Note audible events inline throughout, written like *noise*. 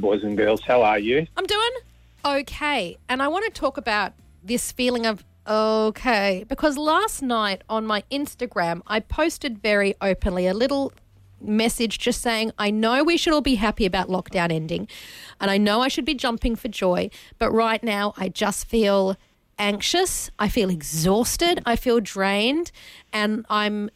Boys and girls. How are you? I'm doing okay. And I want to talk about this feeling of okay because last night on my Instagram, I posted very openly a little message just saying, I know we should all be happy about lockdown ending, and I know I should be jumping for joy, but right now I just feel anxious, I feel exhausted, I feel drained, and I'm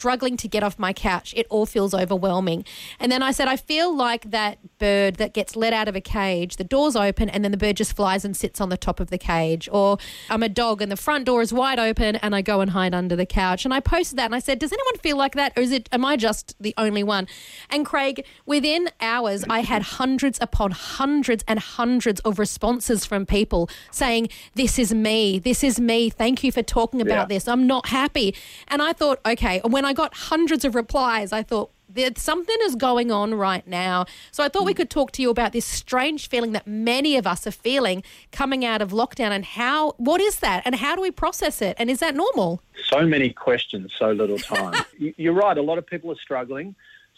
struggling to get off my couch. It all feels overwhelming. And then I said, I feel like that bird that gets let out of a cage, the door's open, and then the bird just flies and sits on the top of the cage. Or I'm a dog and the front door is wide open and I go and hide under the couch. And I posted that and I said, Does anyone feel like that? Or is it am I just the only one? And Craig, within hours I had hundreds upon hundreds and hundreds of responses from people saying, This is me, this is me. Thank you for talking about Yeah. this. I'm not happy. And I thought, okay, when I got hundreds of replies, I thought, something is going on right now. So I thought we hmm. could talk to you about this strange feeling that many of us are feeling coming out of lockdown and how what is that and how do we process it and is that normal? So many questions, so little time. *laughs* You're right. A lot of people are struggling.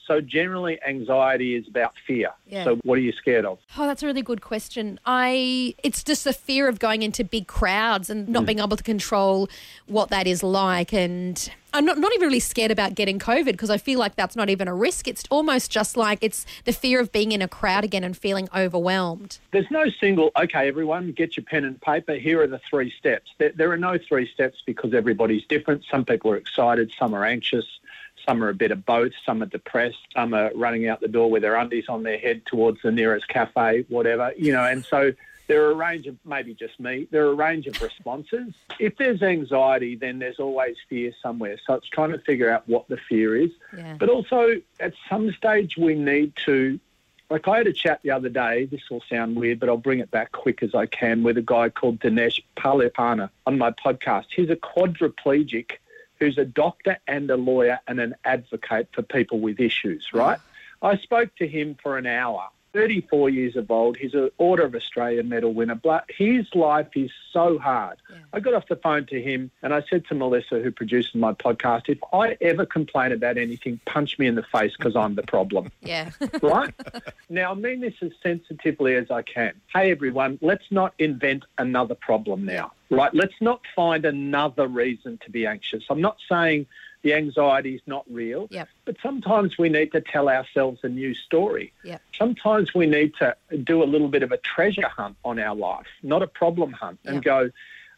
So generally, anxiety is about fear. Yeah. So what are you scared of? Oh, that's a really good question. I it's just the fear of going into big crowds and not mm. being able to control what that is like and I'm not, not even really scared about getting COVID because I feel like that's not even a risk. It's almost just like it's the fear of being in a crowd again and feeling overwhelmed. There's no single, okay, everyone, get your pen and paper. Here are the three steps. There, there are no three steps because everybody's different. Some people are excited, some are anxious, some are a bit of both, some are depressed, some are running out the door with their undies on their head towards the nearest cafe, whatever, you know, and so there are a range of, maybe just me, there are a range of responses. If there's anxiety, then there's always fear somewhere. So it's trying to figure out what the fear is. Yeah. But also, at some stage, we need to like I had a chat the other day. This will sound weird, but I'll bring it back quick as I can. With a guy called Dinesh Palipana on my podcast. He's a quadriplegic who's a doctor and a lawyer and an advocate for people with issues. Right? Mm. I spoke to him for an hour. 34 years of old. He's an Order of Australia medal winner. But his life is so hard. I got off the phone to him and I said to Melissa, who produces my podcast, if I ever complain about anything, punch me in the face because I'm the problem *laughs* Yeah. right? now, I mean this as sensitively as I can. Hey, everyone, let's not invent another problem now, right? Let's not find another reason to be anxious. I'm not saying the anxiety is not real, Yep. but sometimes we need to tell ourselves a new story. Yep. Sometimes we need to do a little bit of a treasure hunt on our life, not a problem hunt, and Yep. go,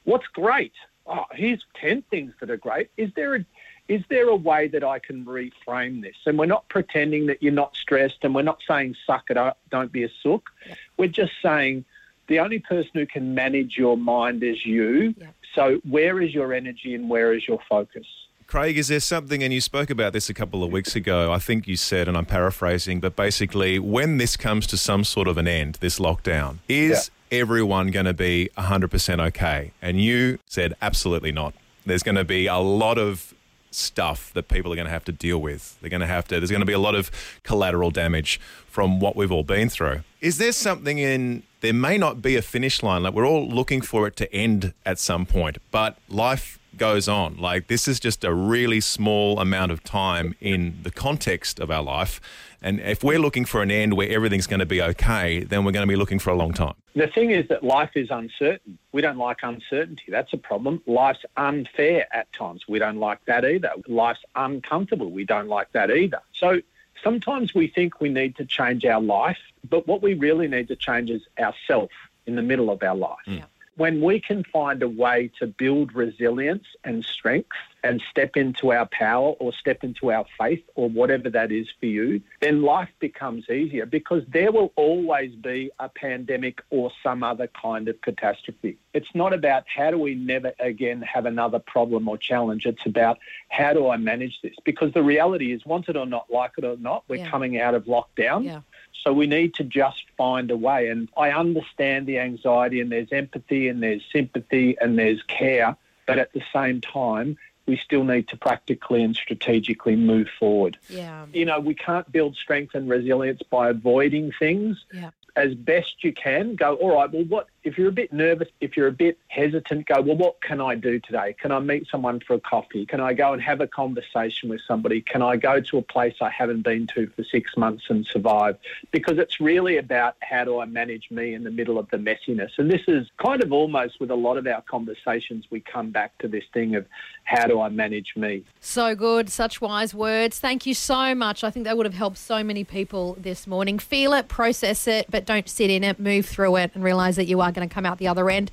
what's great? Oh, here's 10 things that are great. Is there a is there a way that I can reframe this? And we're not pretending that you're not stressed and we're not saying suck it up, don't be a sook. We're just saying the only person who can manage your mind is you. Yeah. So where is your energy and where is your focus? Craig, is there something, and you spoke about this a couple of weeks ago, I think you said, and I'm paraphrasing, but basically, when this comes to some sort of an end, this lockdown, is everyone going to be 100% okay? And you said, absolutely not. There's going to be a lot of stuff that people are going to have to deal with. They're going to have to, there's going to be a lot of collateral damage from what we've all been through. Is there something in, there may not be a finish line, like we're all looking for it to end at some point, but life goes on. Like this is just a really small amount of time in the context of our life. And if we're looking for an end where everything's going to be okay, then we're going to be looking for a long time. The thing is that life is uncertain. We don't like uncertainty. That's a problem. Life's unfair at times. We don't like that either. Life's uncomfortable. We don't like that either. So sometimes we think we need to change our life, but what we really need to change is ourself in the middle of our life. When we can find a way to build resilience and strength and step into our power or step into our faith or whatever that is for you, then life becomes easier because there will always be a pandemic or some other kind of catastrophe. It's not about how do we never again have another problem or challenge. It's about how do I manage this? Because the reality is, want it or not, like it or not, we're Yeah. coming out of lockdown. Yeah. So we need to just find a way. And I understand the anxiety, and there's empathy, and there's sympathy, and there's care. But at the same time, we still need to practically and strategically move forward. Yeah. You know, we can't build strength and resilience by avoiding things. Yeah. As best you can, go, all right, well, what if you're a bit nervous, if you're a bit hesitant, go, well, what can I do today? Can I meet someone for a coffee? Can I go and have a conversation with somebody? Can I go to a place I haven't been to for six months and survive? Because it's really about how do I manage me in the middle of the messiness. And this is kind of almost with a lot of our conversations, we come back to this thing of how do I manage me? So good. Such wise words. Thank you so much. I think that would have helped so many people this morning. Feel it, process it, but don't sit in it, move through it, and realize that you are going to come out the other end.